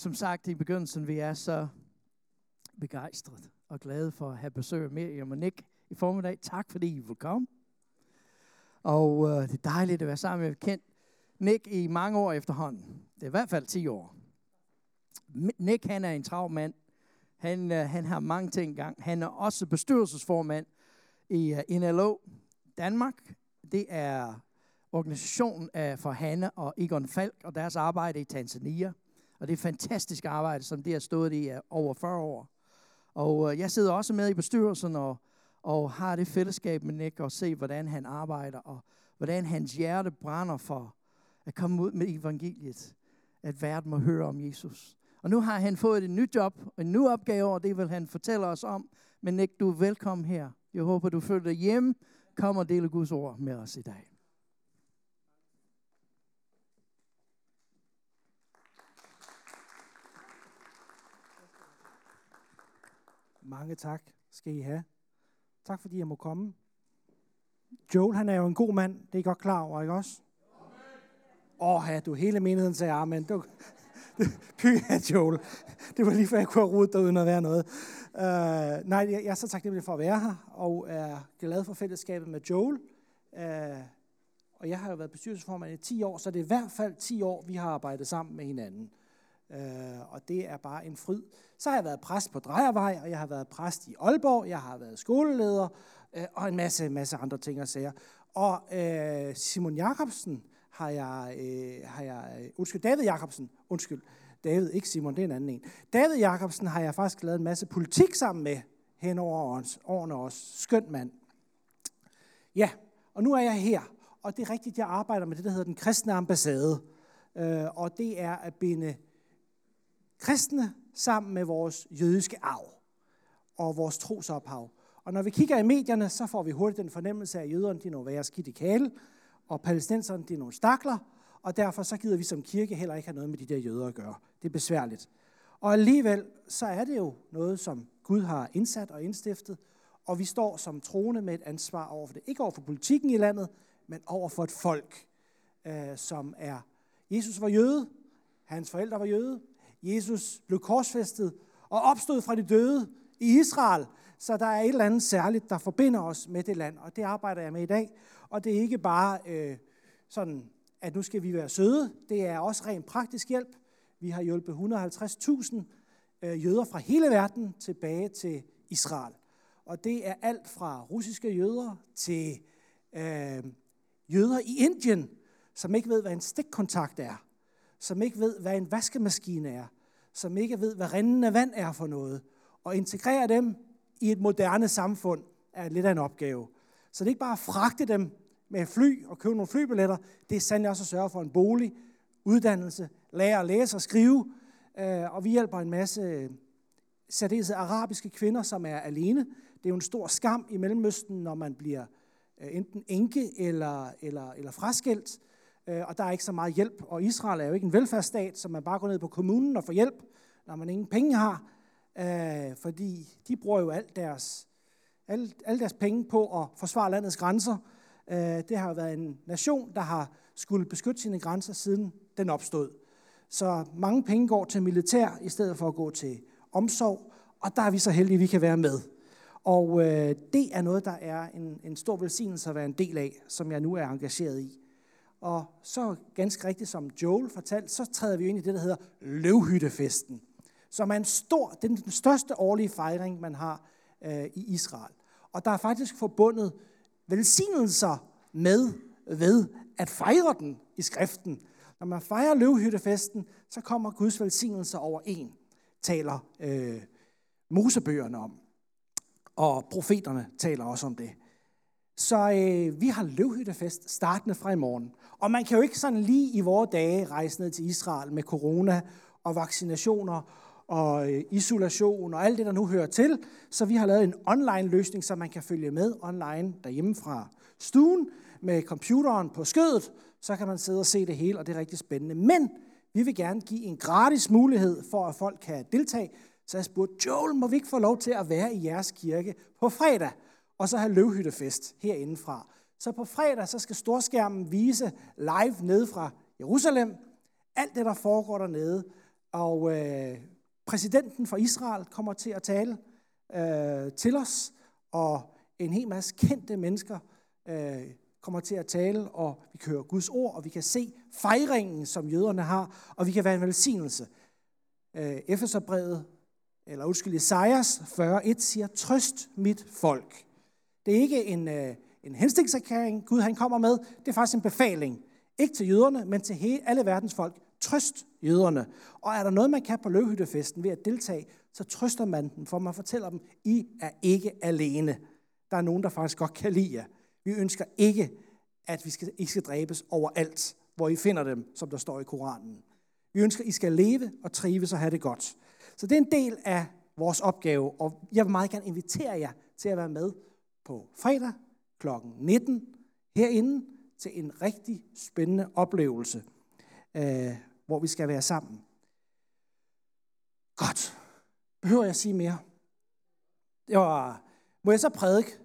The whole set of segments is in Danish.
som sagt i begyndelsen, vi er så begejstret og glade for at have besøg af Miriam og Nick i formiddag. Tak fordi I vil komme. Og øh, det er dejligt at være sammen. Jeg har kendt Nick i mange år efterhånden. Det er i hvert fald 10 år. Nick han er en travl mand. Han, øh, han har mange ting i gang. Han er også bestyrelsesformand i øh, NLO Danmark. Det er organisationen af for Hanne og Egon Falk og deres arbejde i Tanzania. Og det er fantastisk arbejde, som det har stået i over 40 år. Og øh, jeg sidder også med i bestyrelsen og, og har det fællesskab med Nick og se, hvordan han arbejder og hvordan hans hjerte brænder for at komme ud med evangeliet. At verden må høre om Jesus. Og nu har han fået et nyt job, og en ny opgave, og det vil han fortælle os om. Men Nick, du er velkommen her. Jeg håber, du føler dig hjemme. Kom og dele Guds ord med os i dag. Mange tak skal I have. Tak fordi jeg må komme. Joel, han er jo en god mand. Det er I godt klar over, ikke også? Åh, oh, ja, du hele menigheden sagde amen. Du, Py af Joel. Det var lige før jeg kunne have rodet uden at være noget. Uh, nej, jeg, jeg er så taknemmelig for at være her, og er glad for fællesskabet med Joel. Uh, og jeg har jo været bestyrelsesformand i 10 år, så det er i hvert fald 10 år, vi har arbejdet sammen med hinanden. Øh, og det er bare en fryd. Så har jeg været præst på Drejervej, og jeg har været præst i Aalborg, jeg har været skoleleder, øh, og en masse, masse andre ting og sager. Og øh, Simon Jakobsen, har jeg, øh, har jeg, øh, undskyld, David Jakobsen, undskyld, David, ikke Simon, det er en anden en. David Jakobsen har jeg faktisk lavet en masse politik sammen med hen over årene også. Skønt mand. Ja, og nu er jeg her, og det er rigtigt, jeg arbejder med det, der hedder den kristne ambassade. Øh, og det er at binde kristne sammen med vores jødiske arv og vores trosophav. Og når vi kigger i medierne, så får vi hurtigt den fornemmelse af, at jøderne de er nogle værre skidt i kale, og palæstinenserne de er nogle stakler, og derfor så gider vi som kirke heller ikke have noget med de der jøder at gøre. Det er besværligt. Og alligevel så er det jo noget, som Gud har indsat og indstiftet, og vi står som troende med et ansvar over for det. Ikke over for politikken i landet, men over for et folk, øh, som er... Jesus var jøde, hans forældre var jøde, Jesus blev korsfæstet og opstod fra de døde i Israel. Så der er et eller andet særligt, der forbinder os med det land, og det arbejder jeg med i dag. Og det er ikke bare øh, sådan, at nu skal vi være søde. Det er også rent praktisk hjælp. Vi har hjulpet 150.000 øh, jøder fra hele verden tilbage til Israel. Og det er alt fra russiske jøder til øh, jøder i Indien, som ikke ved, hvad en stikkontakt er, som ikke ved, hvad en vaskemaskine er, som ikke ved, hvad rindende vand er for noget. Og integrere dem i et moderne samfund er lidt af en opgave. Så det er ikke bare at fragte dem med fly og købe nogle flybilletter. Det er sandelig også at sørge for en bolig, uddannelse, lære at læse og skrive. Øh, og vi hjælper en masse øh, særdeles arabiske kvinder, som er alene. Det er jo en stor skam i Mellemøsten, når man bliver øh, enten enke eller, eller, eller fraskilt. Øh, og der er ikke så meget hjælp. Og Israel er jo ikke en velfærdsstat, så man bare går ned på kommunen og får hjælp, når man ingen penge har. Øh, fordi de bruger jo alt deres, alle, alle deres penge på at forsvare landets grænser. Øh, det har været en nation, der har skulle beskytte sine grænser, siden den opstod. Så mange penge går til militær, i stedet for at gå til omsorg, og der er vi så heldige, at vi kan være med. Og øh, det er noget, der er en, en stor velsignelse at være en del af, som jeg nu er engageret i. Og så ganske rigtigt, som Joel fortalte, så træder vi ind i det, der hedder løvhyttefesten, som er en stor, den, den største årlige fejring, man har øh, i Israel. Og der er faktisk forbundet velsignelser med ved at fejre den i skriften. Når man fejrer løvhyttefesten, så kommer Guds velsignelser over en, taler øh, Mosebøgerne om. Og profeterne taler også om det. Så øh, vi har løvhyttefest startende fra i morgen. Og man kan jo ikke sådan lige i vores dage rejse ned til Israel med corona og vaccinationer og øh, isolation og alt det, der nu hører til. Så vi har lavet en online løsning, så man kan følge med online derhjemme fra stuen med computeren på skødet. Så kan man sidde og se det hele, og det er rigtig spændende. Men vi vil gerne give en gratis mulighed for, at folk kan deltage. Så jeg spurgte, Joel, må vi ikke få lov til at være i jeres kirke på fredag, og så have løvhyttefest herindefra. Så på fredag, så skal storskærmen vise live ned fra Jerusalem, alt det, der foregår dernede, Og øh, præsidenten for Israel kommer til at tale øh, til os, og en hel masse kendte mennesker øh, kommer til at tale, og vi kan høre Guds ord, og vi kan se fejringen, som jøderne har, og vi kan være en velsignelse. Øh, Efeserbrevet, eller undskyld, Esajas 40.1 siger, trøst mit folk. Det er ikke en, øh, en hensigtserklæring, Gud han kommer med, det er faktisk en befaling. Ikke til jøderne, men til hele, alle verdens folk. Trøst jøderne. Og er der noget, man kan på løvhyttefesten ved at deltage, så trøster man dem, for man fortæller dem, I er ikke alene. Der er nogen, der faktisk godt kan lide jer. Vi ønsker ikke, at vi skal, I skal dræbes overalt, hvor I finder dem, som der står i Koranen. Vi ønsker, at I skal leve og trives og have det godt. Så det er en del af vores opgave, og jeg vil meget gerne invitere jer til at være med på fredag kl. 19 herinde til en rigtig spændende oplevelse, øh, hvor vi skal være sammen. Godt. Behøver jeg sige mere? Det var, må jeg så prædike?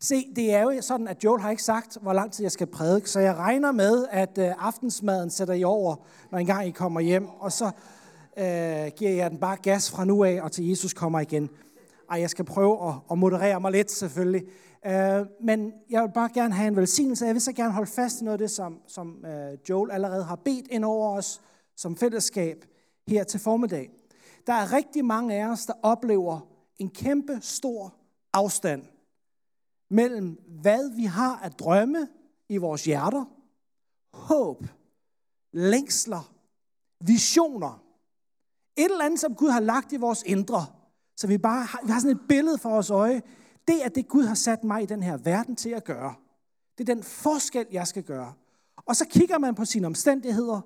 Se, det er jo sådan, at Joel har ikke sagt, hvor lang tid jeg skal prædike, så jeg regner med, at øh, aftensmaden sætter I over, når engang I kommer hjem, og så øh, giver jeg den bare gas fra nu af, og til Jesus kommer igen. Ej, jeg skal prøve at, at moderere mig lidt, selvfølgelig. Øh, men jeg vil bare gerne have en velsignelse. Jeg vil så gerne holde fast i noget af det, som, som øh, Joel allerede har bedt ind over os som fællesskab her til formiddag. Der er rigtig mange af os, der oplever en kæmpe stor afstand mellem, hvad vi har at drømme i vores hjerter, håb, længsler, visioner, et eller andet, som Gud har lagt i vores indre, så vi bare har, vi har sådan et billede for vores øje. Det er det, Gud har sat mig i den her verden til at gøre. Det er den forskel, jeg skal gøre. Og så kigger man på sine omstændigheder,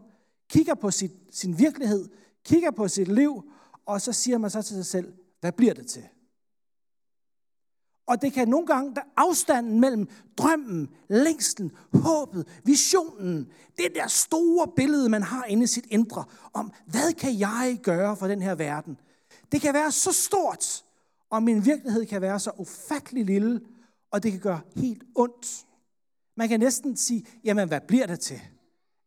kigger på sit, sin virkelighed, kigger på sit liv, og så siger man så til sig selv, hvad bliver det til? Og det kan nogle gange, der afstanden mellem drømmen, længsten, håbet, visionen, det der store billede, man har inde i sit indre, om hvad kan jeg gøre for den her verden? Det kan være så stort, og min virkelighed kan være så ufattelig lille, og det kan gøre helt ondt. Man kan næsten sige, jamen hvad bliver det til?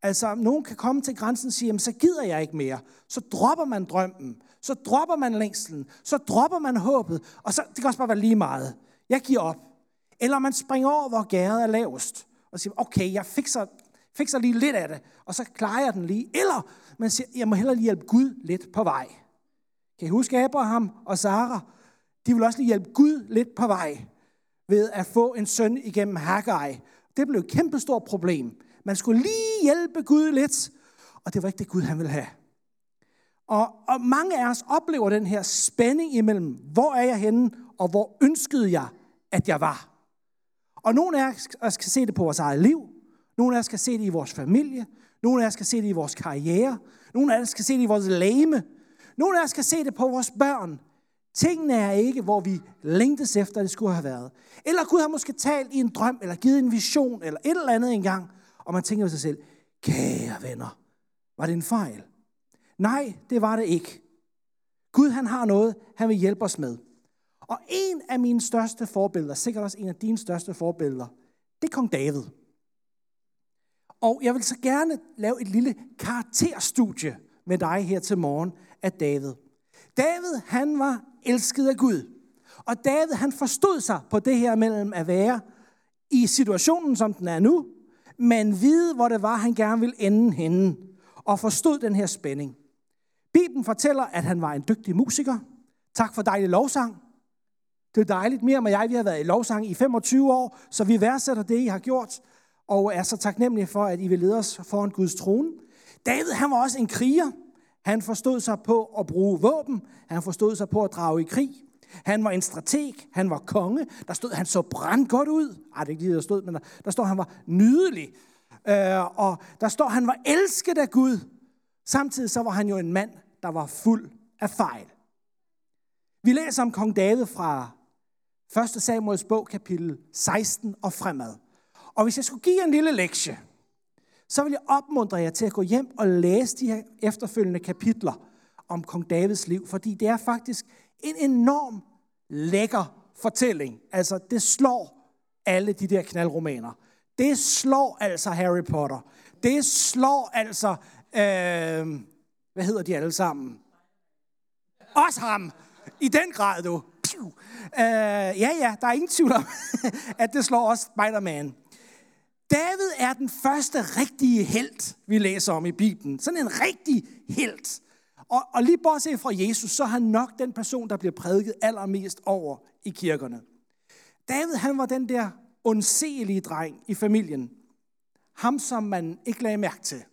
Altså, nogen kan komme til grænsen og sige, jamen så gider jeg ikke mere. Så dropper man drømmen, så dropper man længslen, så dropper man håbet, og så, det kan også bare være lige meget. Jeg giver op. Eller man springer over, hvor gæret er lavest, og siger, okay, jeg fikser, fikser lige lidt af det, og så klarer jeg den lige. Eller man siger, jeg må hellere lige hjælpe Gud lidt på vej. Kan I huske Abraham og Sara? De ville også lige hjælpe Gud lidt på vej ved at få en søn igennem Haggai. Det blev et kæmpestort problem. Man skulle lige hjælpe Gud lidt, og det var ikke det Gud, han ville have. Og, og mange af os oplever den her spænding imellem, hvor er jeg henne, og hvor ønskede jeg, at jeg var. Og nogle af os kan se det på vores eget liv, nogle af os kan se det i vores familie, nogle af os kan se det i vores karriere, nogle af os kan se det i vores lame, nogle af os kan se det på vores børn. Tingene er ikke, hvor vi længtes efter, at det skulle have været. Eller Gud har måske talt i en drøm, eller givet en vision, eller et eller andet engang, og man tænker ved sig selv, kære venner, var det en fejl? Nej, det var det ikke. Gud han har noget, han vil hjælpe os med. Og en af mine største forbilleder, sikkert også en af dine største forbilleder, det er kong David. Og jeg vil så gerne lave et lille karakterstudie med dig her til morgen af David. David, han var elsket af Gud. Og David, han forstod sig på det her mellem at være i situationen, som den er nu, men vide, hvor det var, han gerne ville ende henne, og forstod den her spænding. Bibelen fortæller, at han var en dygtig musiker. Tak for dejlig lovsang. Det er dejligt. Mere og jeg, vi har været i lovsang i 25 år, så vi værdsætter det, I har gjort, og er så taknemmelige for, at I vil lede os foran Guds trone. David, han var også en kriger. Han forstod sig på at bruge våben. Han forstod sig på at drage i krig. Han var en strateg. Han var konge. Der stod, han så brændt godt ud. Ej, det er ikke lige, der stod, men der, der står, han var nydelig. Øh, og der står, han var elsket af Gud. Samtidig så var han jo en mand, der var fuld af fejl. Vi læser om kong David fra 1. Samuels bog, kapitel 16 og fremad. Og hvis jeg skulle give en lille lektie, så vil jeg opmuntre jer til at gå hjem og læse de her efterfølgende kapitler om kong Davids liv, fordi det er faktisk en enorm lækker fortælling. Altså, det slår alle de der knaldromaner. Det slår altså Harry Potter. Det slår altså øh, Hvad hedder de alle sammen? Også ham. I den grad, du. Uh, ja, ja, der er ingen tvivl om, at det slår også Spider-Man. David er den første rigtige held, vi læser om i Bibelen. Sådan en rigtig held. Og, og lige bortset fra Jesus, så er han nok den person, der bliver prædiket allermest over i kirkerne. David, han var den der ondselige dreng i familien. Ham, som man ikke lagde mærke til.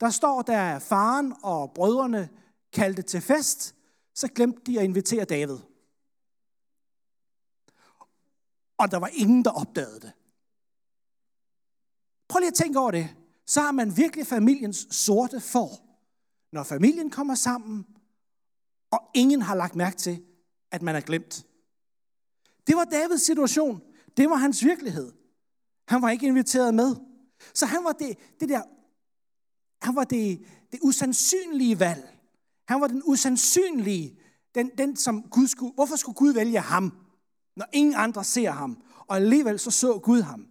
Der står, der faren og brødrene kaldte til fest, så glemte de at invitere David. Og der var ingen, der opdagede det. Prøv lige at tænke over det. Så har man virkelig familiens sorte får. Når familien kommer sammen, og ingen har lagt mærke til, at man er glemt. Det var Davids situation. Det var hans virkelighed. Han var ikke inviteret med. Så han var det, det der, han var det, det usandsynlige valg. Han var den usandsynlige, den, den som Gud skulle, hvorfor skulle Gud vælge ham, når ingen andre ser ham? Og alligevel så så Gud ham.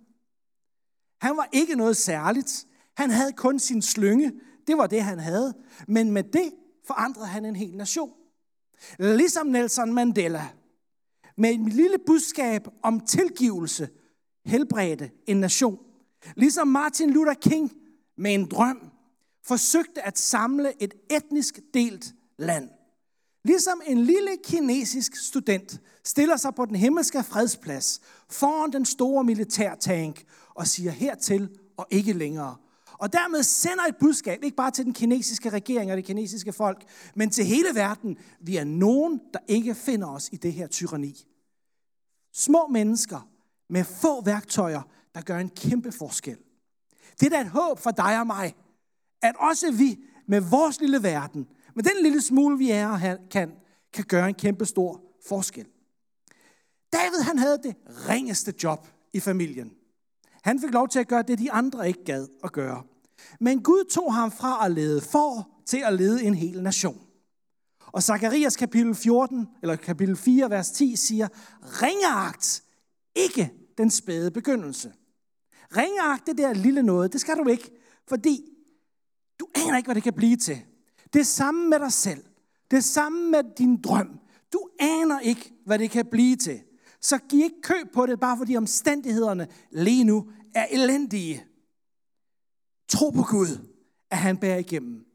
Han var ikke noget særligt. Han havde kun sin slynge. Det var det, han havde. Men med det forandrede han en hel nation. Ligesom Nelson Mandela. Med et lille budskab om tilgivelse helbredte en nation. Ligesom Martin Luther King med en drøm forsøgte at samle et etnisk delt land. Ligesom en lille kinesisk student stiller sig på den himmelske fredsplads foran den store militærtank og siger hertil og ikke længere. Og dermed sender et budskab, ikke bare til den kinesiske regering og det kinesiske folk, men til hele verden. Vi er nogen, der ikke finder os i det her tyranni. Små mennesker med få værktøjer, der gør en kæmpe forskel. Det er da et håb for dig og mig, at også vi med vores lille verden, med den lille smule, vi er og kan, kan gøre en kæmpe stor forskel. David han havde det ringeste job i familien. Han fik lov til at gøre det, de andre ikke gad at gøre. Men Gud tog ham fra at lede for til at lede en hel nation. Og Zakarias kapitel 14, eller kapitel 4, vers 10 siger, ringeagt ikke den spæde begyndelse. Ringeagt det der lille noget, det skal du ikke, fordi du aner ikke, hvad det kan blive til. Det er samme med dig selv. Det er samme med din drøm. Du aner ikke, hvad det kan blive til. Så giv ikke køb på det, bare fordi omstændighederne lige nu er elendige. Tro på Gud, at han bærer igennem.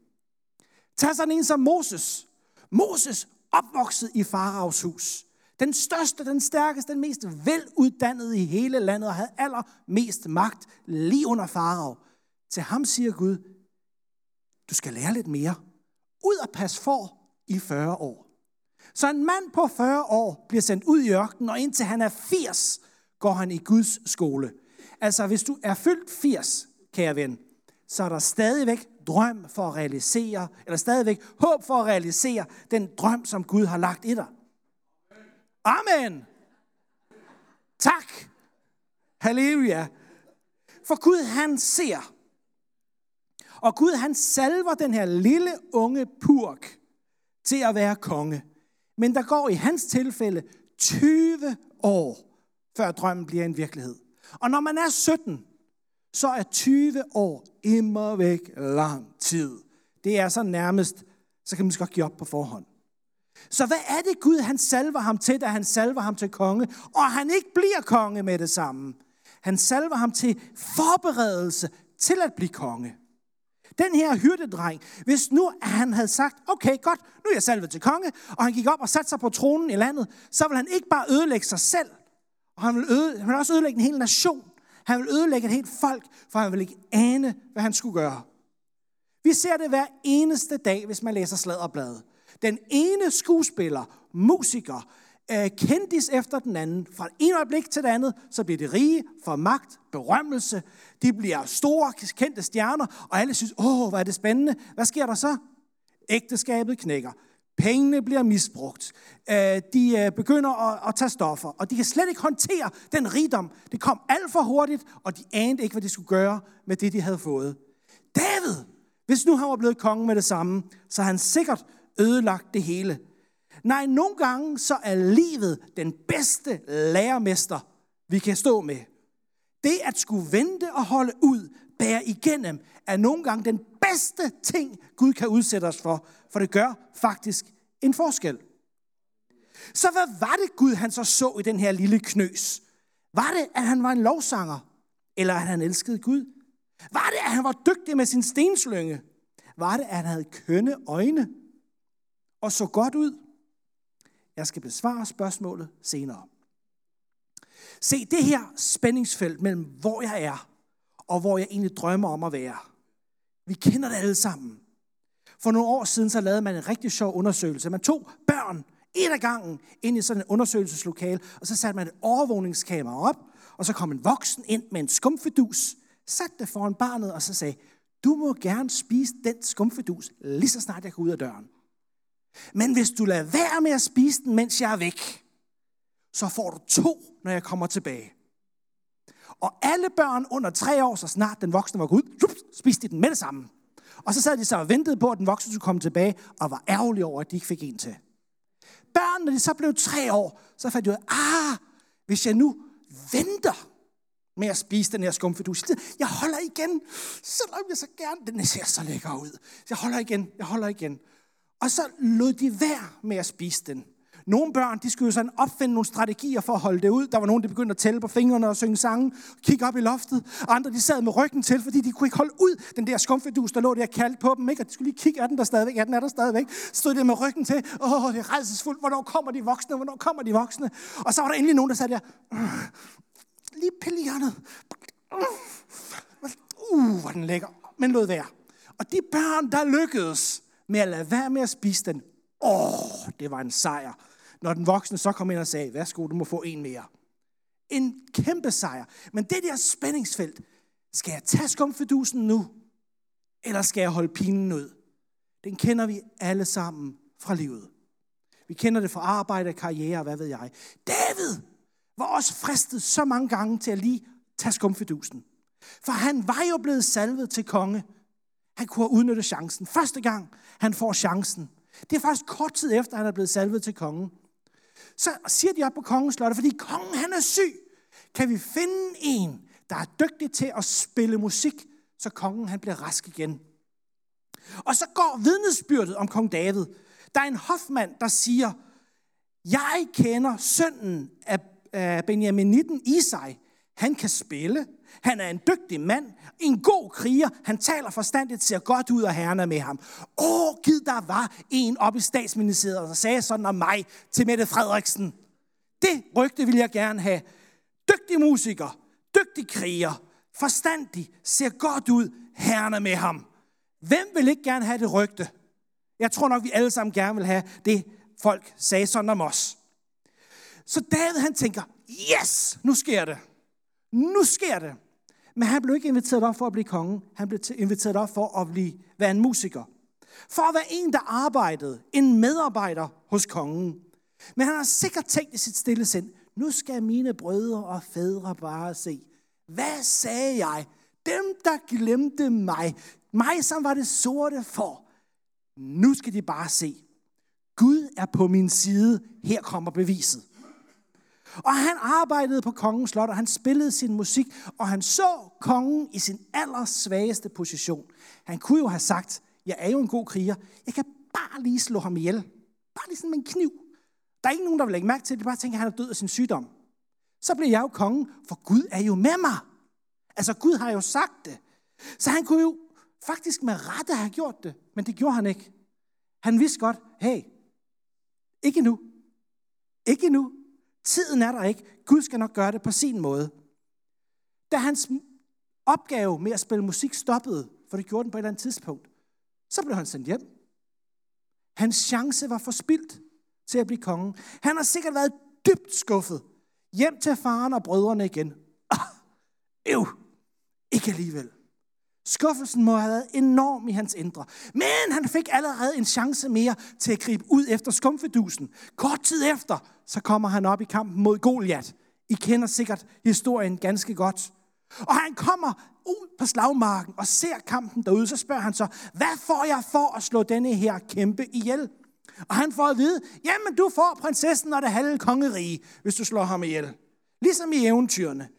Tag sådan en som Moses. Moses opvokset i faraos hus. Den største, den stærkeste, den mest veluddannede i hele landet og havde allermest magt lige under farao. Til ham siger Gud, du skal lære lidt mere. Ud og pas for i 40 år. Så en mand på 40 år bliver sendt ud i ørkenen, og indtil han er 80, går han i Guds skole. Altså, hvis du er fyldt 80, kære ven, så er der stadigvæk drøm for at realisere, eller stadigvæk håb for at realisere den drøm, som Gud har lagt i dig. Amen. Tak. Halleluja. For Gud han ser. Og Gud han salver den her lille unge purk til at være konge. Men der går i hans tilfælde 20 år, før drømmen bliver en virkelighed. Og når man er 17, så er 20 år immer væk lang tid. Det er så nærmest, så kan man godt give op på forhånd. Så hvad er det Gud, han salver ham til, da han salver ham til konge, og han ikke bliver konge med det samme? Han salver ham til forberedelse til at blive konge. Den her hyrdedreng, hvis nu han havde sagt, okay, godt, nu er jeg salvet til konge, og han gik op og satte sig på tronen i landet, så vil han ikke bare ødelægge sig selv, og han vil, øde, han vil også ødelægge en hel nation. Han vil ødelægge et helt folk, for han vil ikke ane, hvad han skulle gøre. Vi ser det hver eneste dag, hvis man læser sladderbladet. Den ene skuespiller, musiker, øh, kendis efter den anden. Fra en øjeblik til det andet, så bliver de rige, for magt, berømmelse. De bliver store, kendte stjerner, og alle synes, åh, hvor er det spændende. Hvad sker der så? Ægteskabet knækker. Pengene bliver misbrugt. Øh, de øh, begynder at tage stoffer, og de kan slet ikke håndtere den rigdom. Det kom alt for hurtigt, og de anede ikke, hvad de skulle gøre med det, de havde fået. David, hvis nu han var blevet konge med det samme, så han sikkert ødelagt det hele. Nej, nogle gange så er livet den bedste lærermester, vi kan stå med. Det at skulle vente og holde ud, bære igennem, er nogle gange den bedste ting, Gud kan udsætte os for, for det gør faktisk en forskel. Så hvad var det Gud, han så så i den her lille knøs? Var det, at han var en lovsanger? Eller at han elskede Gud? Var det, at han var dygtig med sin stenslynge? Var det, at han havde kønne øjne og så godt ud? Jeg skal besvare spørgsmålet senere. Se, det her spændingsfelt mellem, hvor jeg er, og hvor jeg egentlig drømmer om at være. Vi kender det alle sammen. For nogle år siden så lavede man en rigtig sjov undersøgelse. Man tog børn et af gangen ind i sådan en undersøgelseslokale, og så satte man et overvågningskamera op, og så kom en voksen ind med en skumfedus, satte det foran barnet, og så sagde, du må gerne spise den skumfedus, lige så snart jeg går ud af døren. Men hvis du lader være med at spise den, mens jeg er væk, så får du to, når jeg kommer tilbage. Og alle børn under tre år, så snart den voksne var gået ud, spiste de den med det samme. Og så sad de så og ventede på, at den voksne skulle komme tilbage, og var ærgerlige over, at de ikke fik en til. Børn, når de så blev tre år, så fandt de ud af, ah, hvis jeg nu venter med at spise den her skumfidus. Jeg holder igen, selvom jeg så gerne, den ser så lækker ud. Jeg holder igen, jeg holder igen. Og så lod de være med at spise den. Nogle børn, de skulle jo sådan opfinde nogle strategier for at holde det ud. Der var nogen, der begyndte at tælle på fingrene og synge sange, kigge op i loftet. Andre, de sad med ryggen til, fordi de kunne ikke holde ud den der skumfidus, der lå der kaldt på dem. Ikke? Og de skulle lige kigge, er den der stadigvæk? Ja, den er der stadigvæk. Stod der med ryggen til. Åh, det er redselsfuldt. Hvornår kommer de voksne? Hvornår kommer de voksne? Og så var der endelig nogen, der sagde der, øh, lige pille hjørnet. Øh, uh, hvor den lækker. Men lod være. Og de børn, der lykkedes med at lade være med at spise den, åh, det var en sejr når den voksne så kom ind og sagde, værsgo, du må få en mere. En kæmpe sejr. Men det der spændingsfelt, skal jeg tage skumfidusen nu, eller skal jeg holde pinen ud? Den kender vi alle sammen fra livet. Vi kender det fra arbejde, karriere, hvad ved jeg. David var også fristet så mange gange til at lige tage skumfidusen. For han var jo blevet salvet til konge. Han kunne udnytte chancen. Første gang, han får chancen. Det er faktisk kort tid efter, han er blevet salvet til konge. Så siger de op på kongens slot, fordi kongen han er syg. Kan vi finde en, der er dygtig til at spille musik, så kongen han bliver rask igen. Og så går vidnesbyrdet om kong David. Der er en hofmand, der siger, jeg kender sønnen af Benjaminitten Isai. Han kan spille. Han er en dygtig mand, en god kriger. Han taler forstandigt, ser godt ud, og herren er med ham. Åh, gid der var en oppe i statsministeriet, der sagde sådan om mig til Mette Frederiksen. Det rygte vil jeg gerne have. Dygtig musiker, dygtig kriger, forstandig, ser godt ud, herren er med ham. Hvem vil ikke gerne have det rygte? Jeg tror nok, vi alle sammen gerne vil have det, folk sagde sådan om os. Så David han tænker, yes, nu sker det. Nu sker det. Men han blev ikke inviteret op for at blive konge. Han blev inviteret op for at blive, være en musiker. For at være en, der arbejdede. En medarbejder hos kongen. Men han har sikkert tænkt i sit stille sind, nu skal mine brødre og fædre bare se. Hvad sagde jeg? Dem, der glemte mig. Mig, som var det sorte for. Nu skal de bare se. Gud er på min side. Her kommer beviset. Og han arbejdede på kongens slot, og han spillede sin musik, og han så kongen i sin allersvageste position. Han kunne jo have sagt, jeg er jo en god kriger, jeg kan bare lige slå ham ihjel. Bare lige sådan med en kniv. Der er ikke nogen, der vil lægge mærke til det, de bare tænker, at han er død af sin sygdom. Så bliver jeg jo kongen, for Gud er jo med mig. Altså Gud har jo sagt det. Så han kunne jo faktisk med rette have gjort det, men det gjorde han ikke. Han vidste godt, hey, ikke nu. Ikke nu. Tiden er der ikke. Gud skal nok gøre det på sin måde. Da hans opgave med at spille musik stoppede, for det gjorde den på et eller andet tidspunkt, så blev han sendt hjem. Hans chance var forspildt til at blive konge. Han har sikkert været dybt skuffet. Hjem til faren og brødrene igen. Ah, øv, ikke alligevel. Skuffelsen må have været enorm i hans indre. Men han fik allerede en chance mere til at gribe ud efter skumfidusen. Kort tid efter, så kommer han op i kampen mod Goliat. I kender sikkert historien ganske godt. Og han kommer ud på slagmarken og ser kampen derude, så spørger han så, hvad får jeg for at slå denne her kæmpe ihjel? Og han får at vide, jamen du får prinsessen og det halve kongerige, hvis du slår ham ihjel. Ligesom i eventyrene.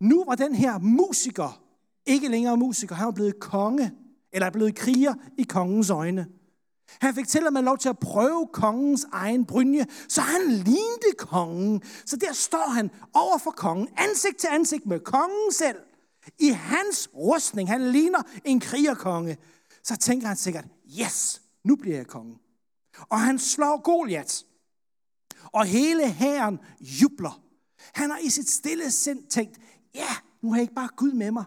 Nu var den her musiker ikke længere musiker, han var blevet konge eller er blevet kriger i kongens øjne. Han fik til at man lov til at prøve kongens egen brynje, så han lignede kongen. Så der står han over for kongen, ansigt til ansigt med kongen selv. I hans rustning, han ligner en krigerkonge. Så tænker han sikkert, yes, nu bliver jeg konge. Og han slår Goliath. Og hele hæren jubler. Han har i sit stille sind tænkt, ja, nu har jeg ikke bare Gud med mig.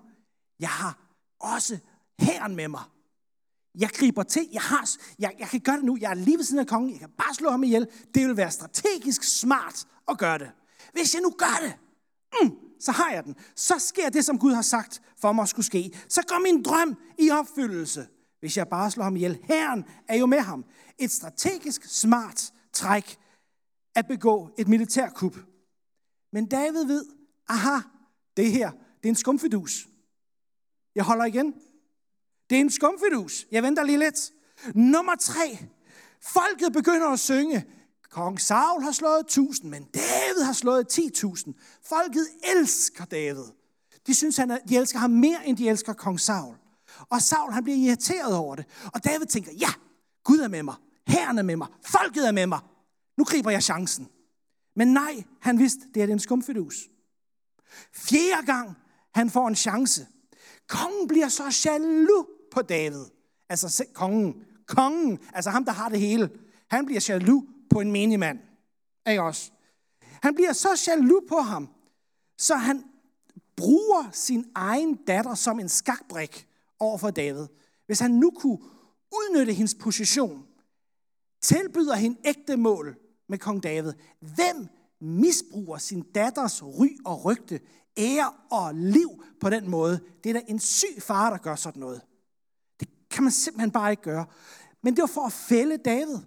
Jeg har også hæren med mig. Jeg griber til. Jeg, har, jeg, jeg kan gøre det nu. Jeg er lige ved siden af kongen. Jeg kan bare slå ham ihjel. Det vil være strategisk smart at gøre det. Hvis jeg nu gør det, mm, så har jeg den. Så sker det, som Gud har sagt for mig at skulle ske. Så går min drøm i opfyldelse, hvis jeg bare slår ham ihjel. Herren er jo med ham. Et strategisk smart træk at begå et militærkup. Men David ved, aha, det her, det er en skumfidus. Jeg holder igen. Det er en skumfidus. Jeg venter lige lidt. Nummer tre. Folket begynder at synge. Kong Saul har slået 1000, men David har slået 10.000. Folket elsker David. De synes, han er, de elsker ham mere, end de elsker kong Saul. Og Saul han bliver irriteret over det. Og David tænker, ja, Gud er med mig. Herren er med mig. Folket er med mig. Nu griber jeg chancen. Men nej, han vidste, det er en skumfidus. Fjerde gang, han får en chance. Kongen bliver så jaloux på David. Altså kongen. Kongen, altså ham, der har det hele. Han bliver jaloux på en menig mand. Ikke også? Han bliver så jaloux på ham, så han bruger sin egen datter som en skakbrik over for David. Hvis han nu kunne udnytte hendes position, tilbyder hende ægte mål med kong David. Hvem misbruger sin datters ry og rygte, ære og liv på den måde? Det er da en syg far, der gør sådan noget. Det kan man simpelthen bare ikke gøre. Men det var for at fælde David.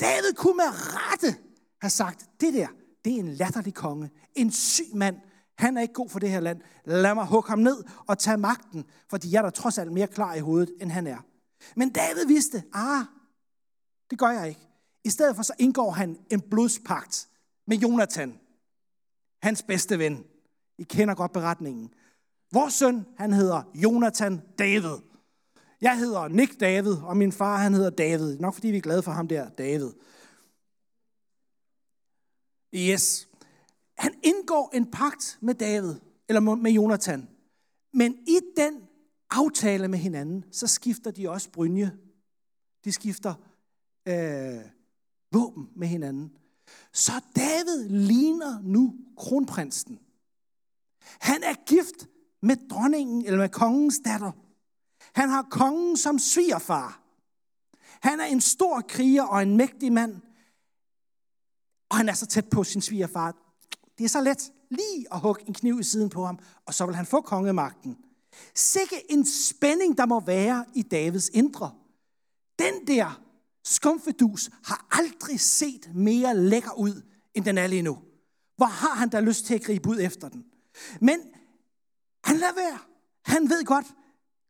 David kunne med rette have sagt, det der, det er en latterlig konge. En syg mand. Han er ikke god for det her land. Lad mig hugge ham ned og tage magten, fordi jeg er da trods alt mere klar i hovedet, end han er. Men David vidste, ah, det gør jeg ikke. I stedet for så indgår han en blodspagt med Jonathan, hans bedste ven. I kender godt beretningen. Vores søn, han hedder Jonathan David. Jeg hedder Nick David, og min far, han hedder David. Nok fordi vi er glade for ham der, David. Yes. Han indgår en pagt med David, eller med Jonathan. Men i den aftale med hinanden, så skifter de også brynje. De skifter øh, våben med hinanden. Så David ligner nu kronprinsen. Han er gift med dronningen, eller med kongens datter. Han har kongen som svigerfar. Han er en stor kriger og en mægtig mand. Og han er så tæt på sin svigerfar. Det er så let lige at hugge en kniv i siden på ham, og så vil han få kongemagten. Sikke en spænding, der må være i Davids indre. Den der skumfedus har aldrig set mere lækker ud, end den er lige nu. Hvor har han da lyst til at gribe ud efter den? Men han lader være. Han ved godt,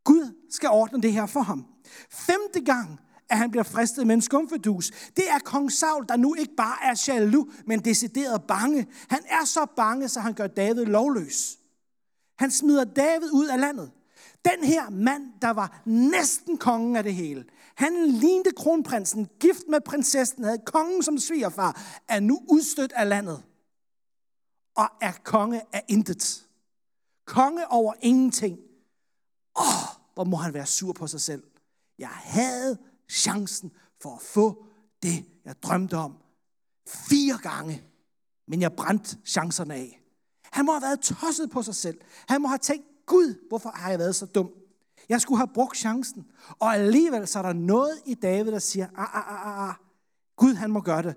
Gud skal ordne det her for ham. Femte gang, at han bliver fristet med en skumfedus, det er kong Saul, der nu ikke bare er jaloux, men decideret bange. Han er så bange, så han gør David lovløs. Han smider David ud af landet. Den her mand, der var næsten kongen af det hele, han lignede kronprinsen, gift med prinsessen, havde kongen som svigerfar, er nu udstødt af landet og er konge af intet. Konge over ingenting. Åh, hvor må han være sur på sig selv. Jeg havde chancen for at få det, jeg drømte om. Fire gange. Men jeg brændte chancerne af. Han må have været tosset på sig selv. Han må have tænkt, Gud, hvorfor har jeg været så dum? Jeg skulle have brugt chancen. Og alligevel så er der noget i David, der siger, ah, ah, ah, ah. ah Gud han må gøre det.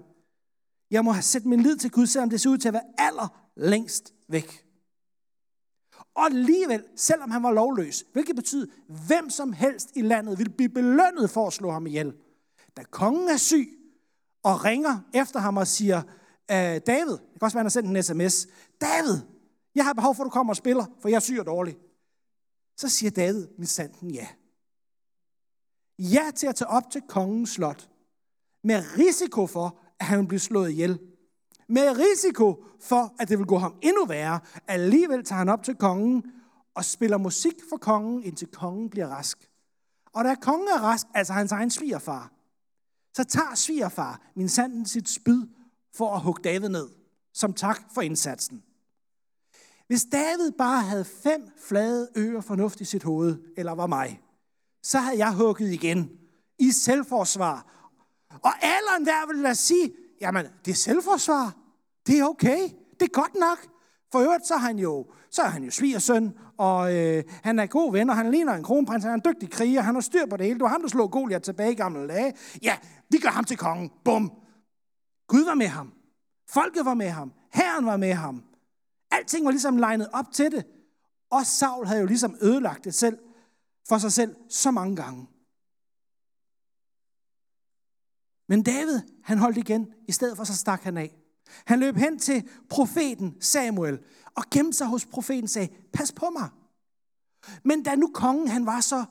Jeg må have sat min lid til Gud, selvom det ser ud til at være aller længst væk. Og alligevel, selvom han var lovløs, hvilket betyder, hvem som helst i landet ville blive belønnet for at slå ham ihjel. Da kongen er syg og ringer efter ham og siger, øh, David, det kan også være, han har sendt en sms, David, jeg har behov for, at du kommer og spiller, for jeg syr dårligt. dårlig. Så siger David med sanden ja. Ja til at tage op til kongens slot, med risiko for, at han bliver slået ihjel. Med risiko for, at det vil gå ham endnu værre. Alligevel tager han op til kongen og spiller musik for kongen, indtil kongen bliver rask. Og da kongen er rask, altså hans egen svigerfar, så tager svigerfar min sanden sit spyd for at hugge David ned, som tak for indsatsen. Hvis David bare havde fem flade øer fornuft i sit hoved, eller var mig, så havde jeg hugget igen i selvforsvar. Og alle der vil da sige, jamen det er selvforsvar. Det er okay. Det er godt nok. For øvrigt, så er han jo, så er han jo svigersøn, og øh, han er god ven, og han ligner en kronprins, han er en dygtig kriger, han har styr på det hele. Du har ham, der slog Goliath tilbage i gamle dage. Ja, vi gør ham til kongen. Bum. Gud var med ham. Folket var med ham. Herren var med ham. Alting var ligesom legnet op til det. Og Saul havde jo ligesom ødelagt det selv for sig selv så mange gange. Men David, han holdt igen. I stedet for så stak han af. Han løb hen til profeten Samuel og gemte sig hos profeten og sagde, pas på mig. Men da nu kongen han var så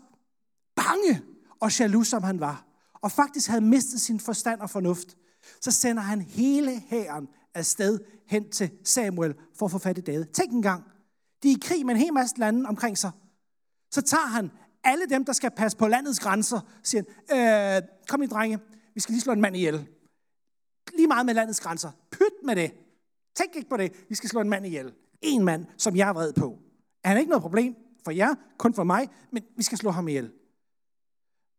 bange og jaloux som han var, og faktisk havde mistet sin forstand og fornuft, så sender han hele hæren afsted hen til Samuel for at få fat i David. Tænk en gang, de er i krig med en hel masse lande omkring sig. Så tager han alle dem, der skal passe på landets grænser, siger han, øh, kom i drenge, vi skal lige slå en mand ihjel. Lige meget med landets grænser. Pyt med det. Tænk ikke på det. Vi skal slå en mand ihjel. En mand, som jeg er vred på. Er han ikke noget problem for jer, kun for mig, men vi skal slå ham ihjel.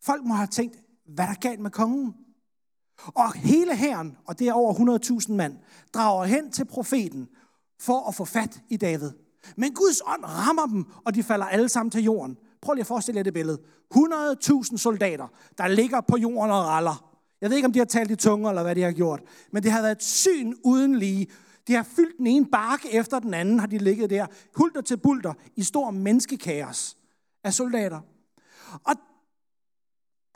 Folk må have tænkt, hvad er der galt med kongen? Og hele hæren, og det er over 100.000 mand, drager hen til profeten for at få fat i David. Men Guds ånd rammer dem, og de falder alle sammen til jorden. Prøv lige at forestille jer det billede. 100.000 soldater, der ligger på jorden og raller. Jeg ved ikke, om de har talt i tunge, eller hvad de har gjort. Men det har været et syn uden lige. De har fyldt den ene bakke efter den anden, har de ligget der. Hulter til bulter i stor menneskekaos af soldater. Og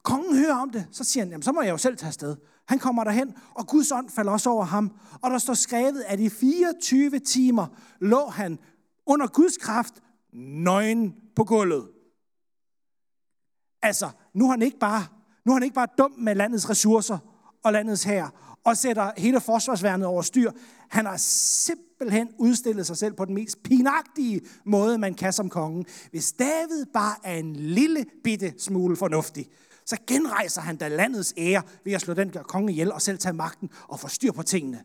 kongen hører om det, så siger han, jamen så må jeg jo selv tage afsted. Han kommer derhen, og Guds ånd falder også over ham. Og der står skrevet, at i 24 timer lå han under Guds kraft nøgen på gulvet. Altså, nu er han ikke bare, nu er han ikke bare dum med landets ressourcer og landets hær, og sætter hele forsvarsværnet over styr. Han har simpelthen udstillet sig selv på den mest pinagtige måde, man kan som kongen. Hvis David bare er en lille bitte smule fornuftig, så genrejser han da landets ære ved at slå den konge ihjel og selv tage magten og få styr på tingene.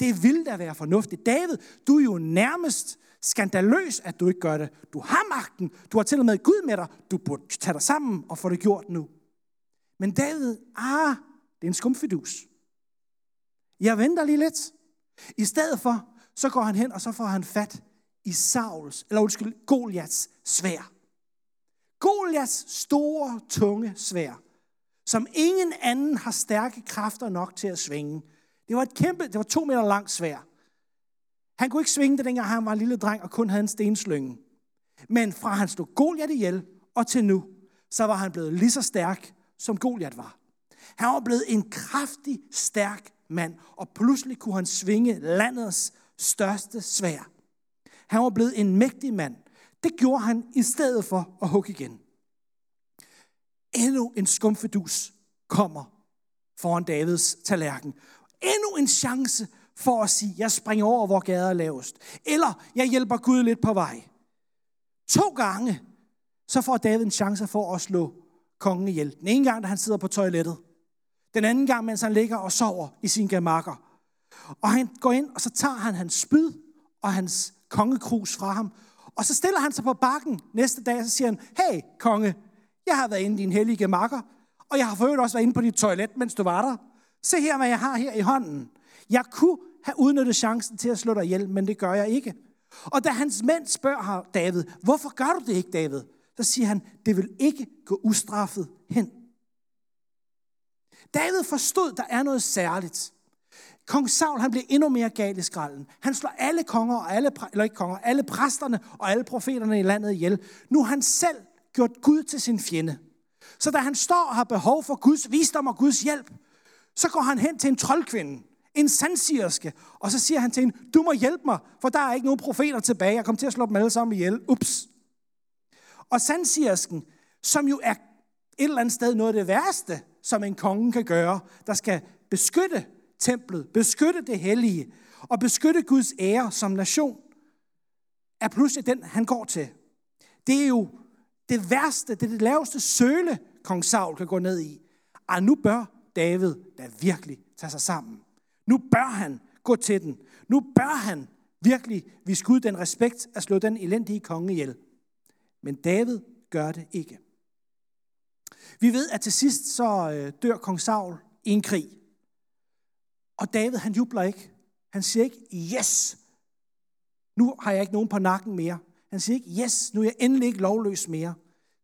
Det vil da være fornuftigt. David, du er jo nærmest skandaløs, at du ikke gør det. Du har magten. Du har til og med Gud med dig. Du burde tage dig sammen og få det gjort nu. Men David, ah, det er en skumfidus. Jeg venter lige lidt. I stedet for, så går han hen, og så får han fat i Sauls, eller undskyld, Goliaths svær. Goliaths store, tunge svær, som ingen anden har stærke kræfter nok til at svinge. Det var et kæmpe, det var to meter langt svær. Han kunne ikke svinge det, dengang han var en lille dreng og kun havde en stenslynge. Men fra han slog Goliath ihjel og til nu, så var han blevet lige så stærk, som Goliath var. Han var blevet en kraftig, stærk mand, og pludselig kunne han svinge landets største svær. Han var blevet en mægtig mand. Det gjorde han i stedet for at hugge igen. Endnu en skumfedus kommer foran Davids tallerken. Endnu en chance for at sige, jeg springer over, hvor gader er lavest. Eller jeg hjælper Gud lidt på vej. To gange, så får David en chance for at slå kongen ihjel. Den ene gang, da han sidder på toilettet. Den anden gang, mens han ligger og sover i sin gemakker. Og han går ind, og så tager han hans spyd og hans kongekrus fra ham. Og så stiller han sig på bakken næste dag, og så siger han, hey konge, jeg har været inde i din hellige makker, og jeg har for også været inde på dit toilet, mens du var der. Se her, hvad jeg har her i hånden. Jeg kunne have udnyttet chancen til at slå dig ihjel, men det gør jeg ikke. Og da hans mænd spørger ham, David, hvorfor gør du det ikke, David? Så siger han, det vil ikke gå ustraffet hen. David forstod, der er noget særligt. Kong Saul, han blev endnu mere gal i skralden. Han slår alle konger, og alle, eller ikke konger, alle præsterne og alle profeterne i landet ihjel. Nu har han selv gjort Gud til sin fjende. Så da han står og har behov for Guds visdom og Guds hjælp, så går han hen til en troldkvinde, en sandsigerske, og så siger han til hende, du må hjælpe mig, for der er ikke nogen profeter tilbage. Jeg kommer til at slå dem alle sammen ihjel. Ups. Og sandsigersken, som jo er et eller andet sted noget af det værste, som en konge kan gøre, der skal beskytte templet, beskytte det hellige og beskytte Guds ære som nation, er pludselig den, han går til. Det er jo det værste, det er det laveste søle, kong Saul kan gå ned i. Ah, nu bør David da virkelig tage sig sammen. Nu bør han gå til den. Nu bør han virkelig vise Gud den respekt at slå den elendige konge ihjel. Men David gør det ikke. Vi ved, at til sidst så øh, dør kong Saul i en krig. Og David, han jubler ikke. Han siger ikke, yes, nu har jeg ikke nogen på nakken mere. Han siger ikke, yes, nu er jeg endelig ikke lovløs mere.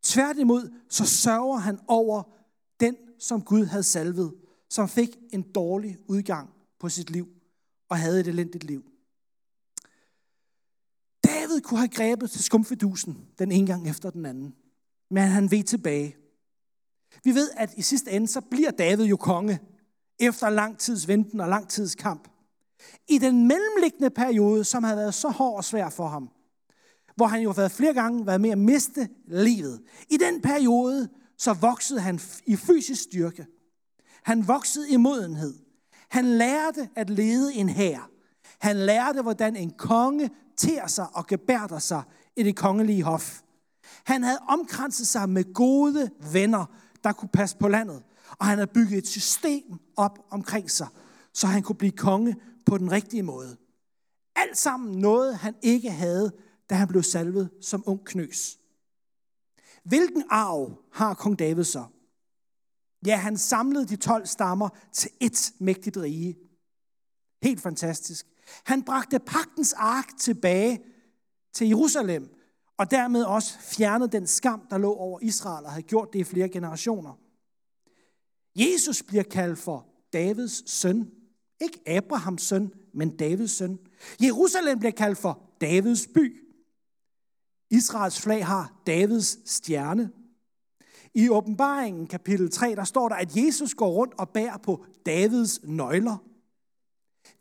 Tværtimod, så sørger han over den, som Gud havde salvet, som fik en dårlig udgang på sit liv og havde et elendigt liv. David kunne have grebet til skumfidusen den ene gang efter den anden, men han ved tilbage. Vi ved, at i sidste ende, så bliver David jo konge, efter lang tids venten og lang tids kamp. I den mellemliggende periode, som havde været så hård og svær for ham, hvor han jo har været flere gange været med at miste livet. I den periode, så voksede han i fysisk styrke. Han voksede i modenhed. Han lærte at lede en hær. Han lærte, hvordan en konge ter sig og gebærder sig i det kongelige hof. Han havde omkranset sig med gode venner, der kunne passe på landet. Og han havde bygget et system op omkring sig, så han kunne blive konge på den rigtige måde. Alt sammen noget, han ikke havde, da han blev salvet som ung knøs. Hvilken arv har kong David så? Ja, han samlede de 12 stammer til et mægtigt rige. Helt fantastisk. Han bragte pagtens ark tilbage til Jerusalem, og dermed også fjernede den skam, der lå over Israel og havde gjort det i flere generationer. Jesus bliver kaldt for Davids søn. Ikke Abrahams søn, men Davids søn. Jerusalem bliver kaldt for Davids by. Israels flag har Davids stjerne. I åbenbaringen kapitel 3, der står der, at Jesus går rundt og bærer på Davids nøgler.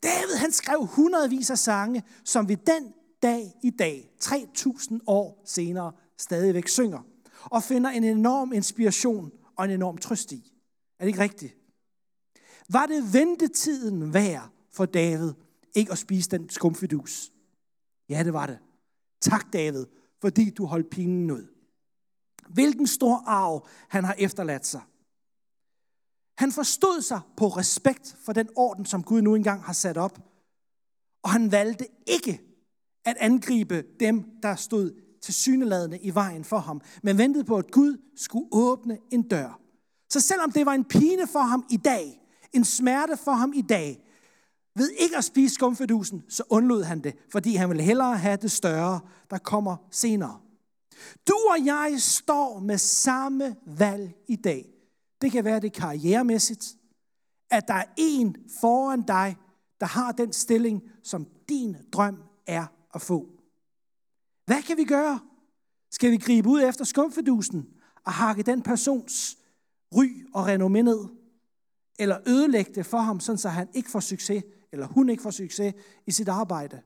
David han skrev hundredvis af sange, som vi den dag i dag, 3000 år senere, stadigvæk synger. Og finder en enorm inspiration og en enorm trøst i. Er det ikke rigtigt? Var det ventetiden værd for David ikke at spise den skumfidus? Ja, det var det. Tak, David, fordi du holdt pinen ud. Hvilken stor arv han har efterladt sig. Han forstod sig på respekt for den orden, som Gud nu engang har sat op. Og han valgte ikke at angribe dem, der stod til syneladende i vejen for ham, men ventede på, at Gud skulle åbne en dør. Så selvom det var en pine for ham i dag, en smerte for ham i dag, ved ikke at spise skumfidusen, så undlod han det, fordi han ville hellere have det større, der kommer senere. Du og jeg står med samme valg i dag. Det kan være det karrieremæssigt, at der er en foran dig, der har den stilling, som din drøm er at få. Hvad kan vi gøre? Skal vi gribe ud efter skumfidusen og hakke den persons ry og renommé ned? Eller ødelægge det for ham, så han ikke får succes, eller hun ikke får succes i sit arbejde?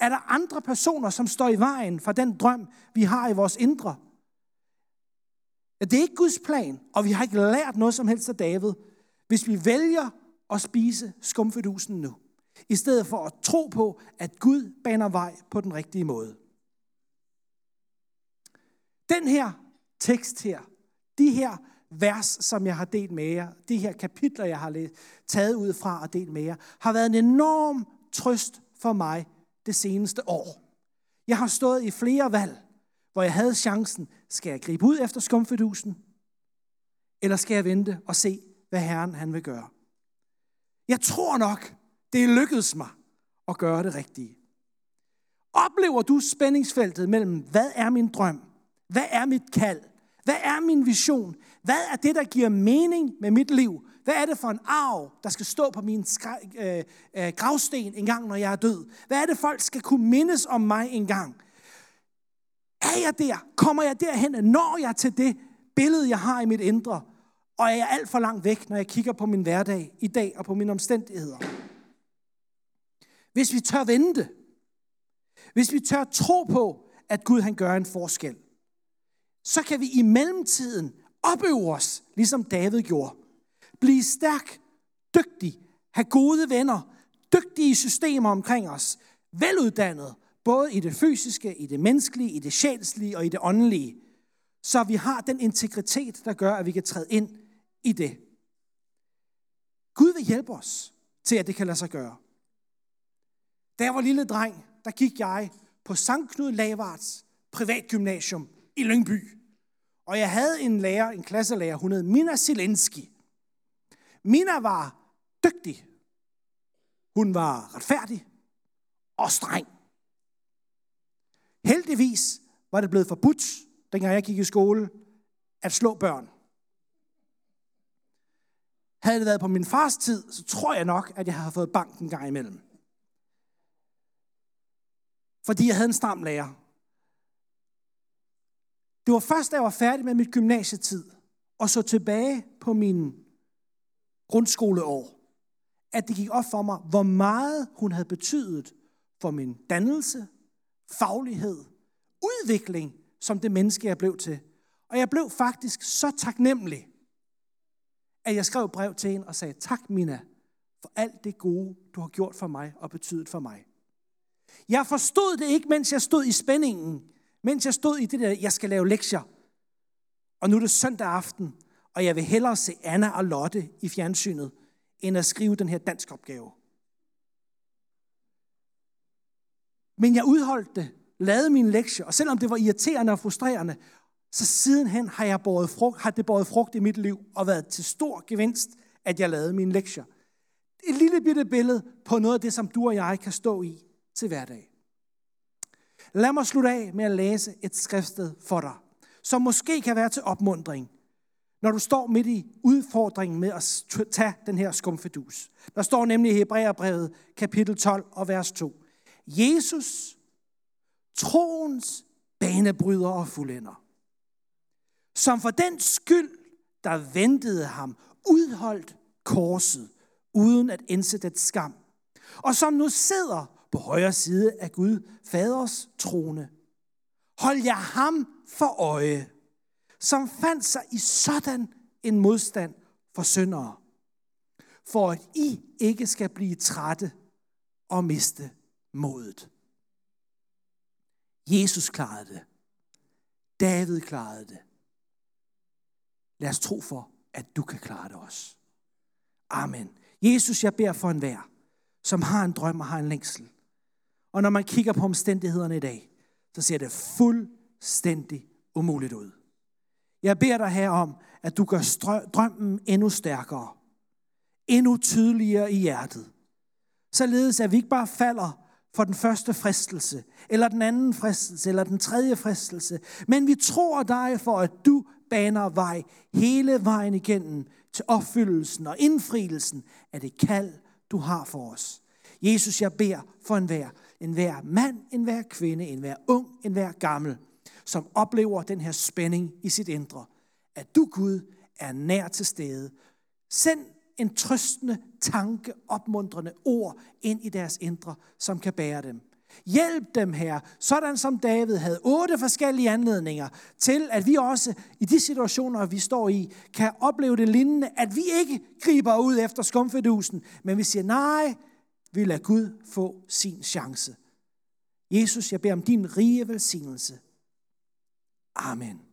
Er der andre personer, som står i vejen for den drøm, vi har i vores indre? Det er ikke Guds plan, og vi har ikke lært noget som helst af David, hvis vi vælger at spise skumfidusen nu, i stedet for at tro på, at Gud baner vej på den rigtige måde. Den her tekst her, de her vers, som jeg har delt med jer, de her kapitler, jeg har taget ud fra og delt med jer, har været en enorm trøst for mig det seneste år. Jeg har stået i flere valg, hvor jeg havde chancen, skal jeg gribe ud efter skumfidusen, eller skal jeg vente og se, hvad Herren han vil gøre. Jeg tror nok, det lykkedes mig at gøre det rigtige. Oplever du spændingsfeltet mellem, hvad er min drøm? Hvad er mit kald? Hvad er min vision? Hvad er det, der giver mening med mit liv? Hvad er det for en arv, der skal stå på min øh, øh, gravsten en gang, når jeg er død? Hvad er det, folk skal kunne mindes om mig en gang? Er jeg der? Kommer jeg derhen? Når jeg til det billede, jeg har i mit indre? Og er jeg alt for langt væk, når jeg kigger på min hverdag i dag og på mine omstændigheder? Hvis vi tør vente, hvis vi tør tro på, at Gud han gør en forskel, så kan vi i mellemtiden opøve os, ligesom David gjorde. Bliv stærk, dygtig, have gode venner, dygtige systemer omkring os, veluddannet, både i det fysiske, i det menneskelige, i det sjælslige og i det åndelige. så vi har den integritet, der gør, at vi kan træde ind i det. Gud vil hjælpe os til, at det kan lade sig gøre. Da jeg var lille dreng, der gik jeg på Sankt Knud Lavards privatgymnasium i Lyngby. Og jeg havde en lærer, en klasselærer, hun hed Mina Silenski. Mina var dygtig. Hun var retfærdig og streng. Heldigvis var det blevet forbudt, dengang jeg gik i skole, at slå børn. Havde det været på min fars tid, så tror jeg nok, at jeg havde fået banken en gang imellem. Fordi jeg havde en stram lærer. Det var først, da jeg var færdig med mit gymnasietid, og så tilbage på min grundskoleår, at det gik op for mig, hvor meget hun havde betydet for min dannelse, faglighed, udvikling som det menneske, jeg blev til. Og jeg blev faktisk så taknemmelig, at jeg skrev brev til hende og sagde, tak Mina, for alt det gode, du har gjort for mig og betydet for mig. Jeg forstod det ikke, mens jeg stod i spændingen, mens jeg stod i det der, jeg skal lave lektier. Og nu er det søndag aften, og jeg vil hellere se Anna og Lotte i fjernsynet, end at skrive den her dansk opgave. Men jeg udholdt det, lavede min lektie, og selvom det var irriterende og frustrerende, så sidenhen har, jeg båret frugt, har det båret frugt i mit liv og været til stor gevinst, at jeg lavede mine lektier. Et lille bitte billede på noget af det, som du og jeg kan stå i til hverdag. Lad mig slutte af med at læse et skriftsted for dig, som måske kan være til opmundring, når du står midt i udfordringen med at tage den her skumfedus. Der står nemlig i Hebræerbrevet kapitel 12 og vers 2. Jesus, troens banebryder og fuldender, som for den skyld, der ventede ham, udholdt korset, uden at indsætte et skam, og som nu sidder på højre side af Gud, faders trone. Hold jer ham for øje, som fandt sig i sådan en modstand for syndere, for at I ikke skal blive trætte og miste modet. Jesus klarede det. David klarede det. Lad os tro for, at du kan klare det også. Amen. Jesus, jeg beder for enhver, som har en drøm og har en længsel. Og når man kigger på omstændighederne i dag, så ser det fuldstændig umuligt ud. Jeg beder dig her om, at du gør drømmen endnu stærkere, endnu tydeligere i hjertet. Således at vi ikke bare falder for den første fristelse, eller den anden fristelse, eller den tredje fristelse, men vi tror dig for, at du baner vej hele vejen igennem til opfyldelsen og indfrielsen af det kald, du har for os. Jesus, jeg beder for enhver, enhver mand, enhver kvinde, enhver ung, enhver gammel, som oplever den her spænding i sit indre, at du, Gud, er nær til stede. Send en trøstende tanke, opmuntrende ord ind i deres indre, som kan bære dem. Hjælp dem her, sådan som David havde otte forskellige anledninger til, at vi også i de situationer, vi står i, kan opleve det lignende, at vi ikke griber ud efter skumfedusen, men vi siger, nej, vi lader Gud få sin chance. Jesus, jeg beder om din rige velsignelse. Amen.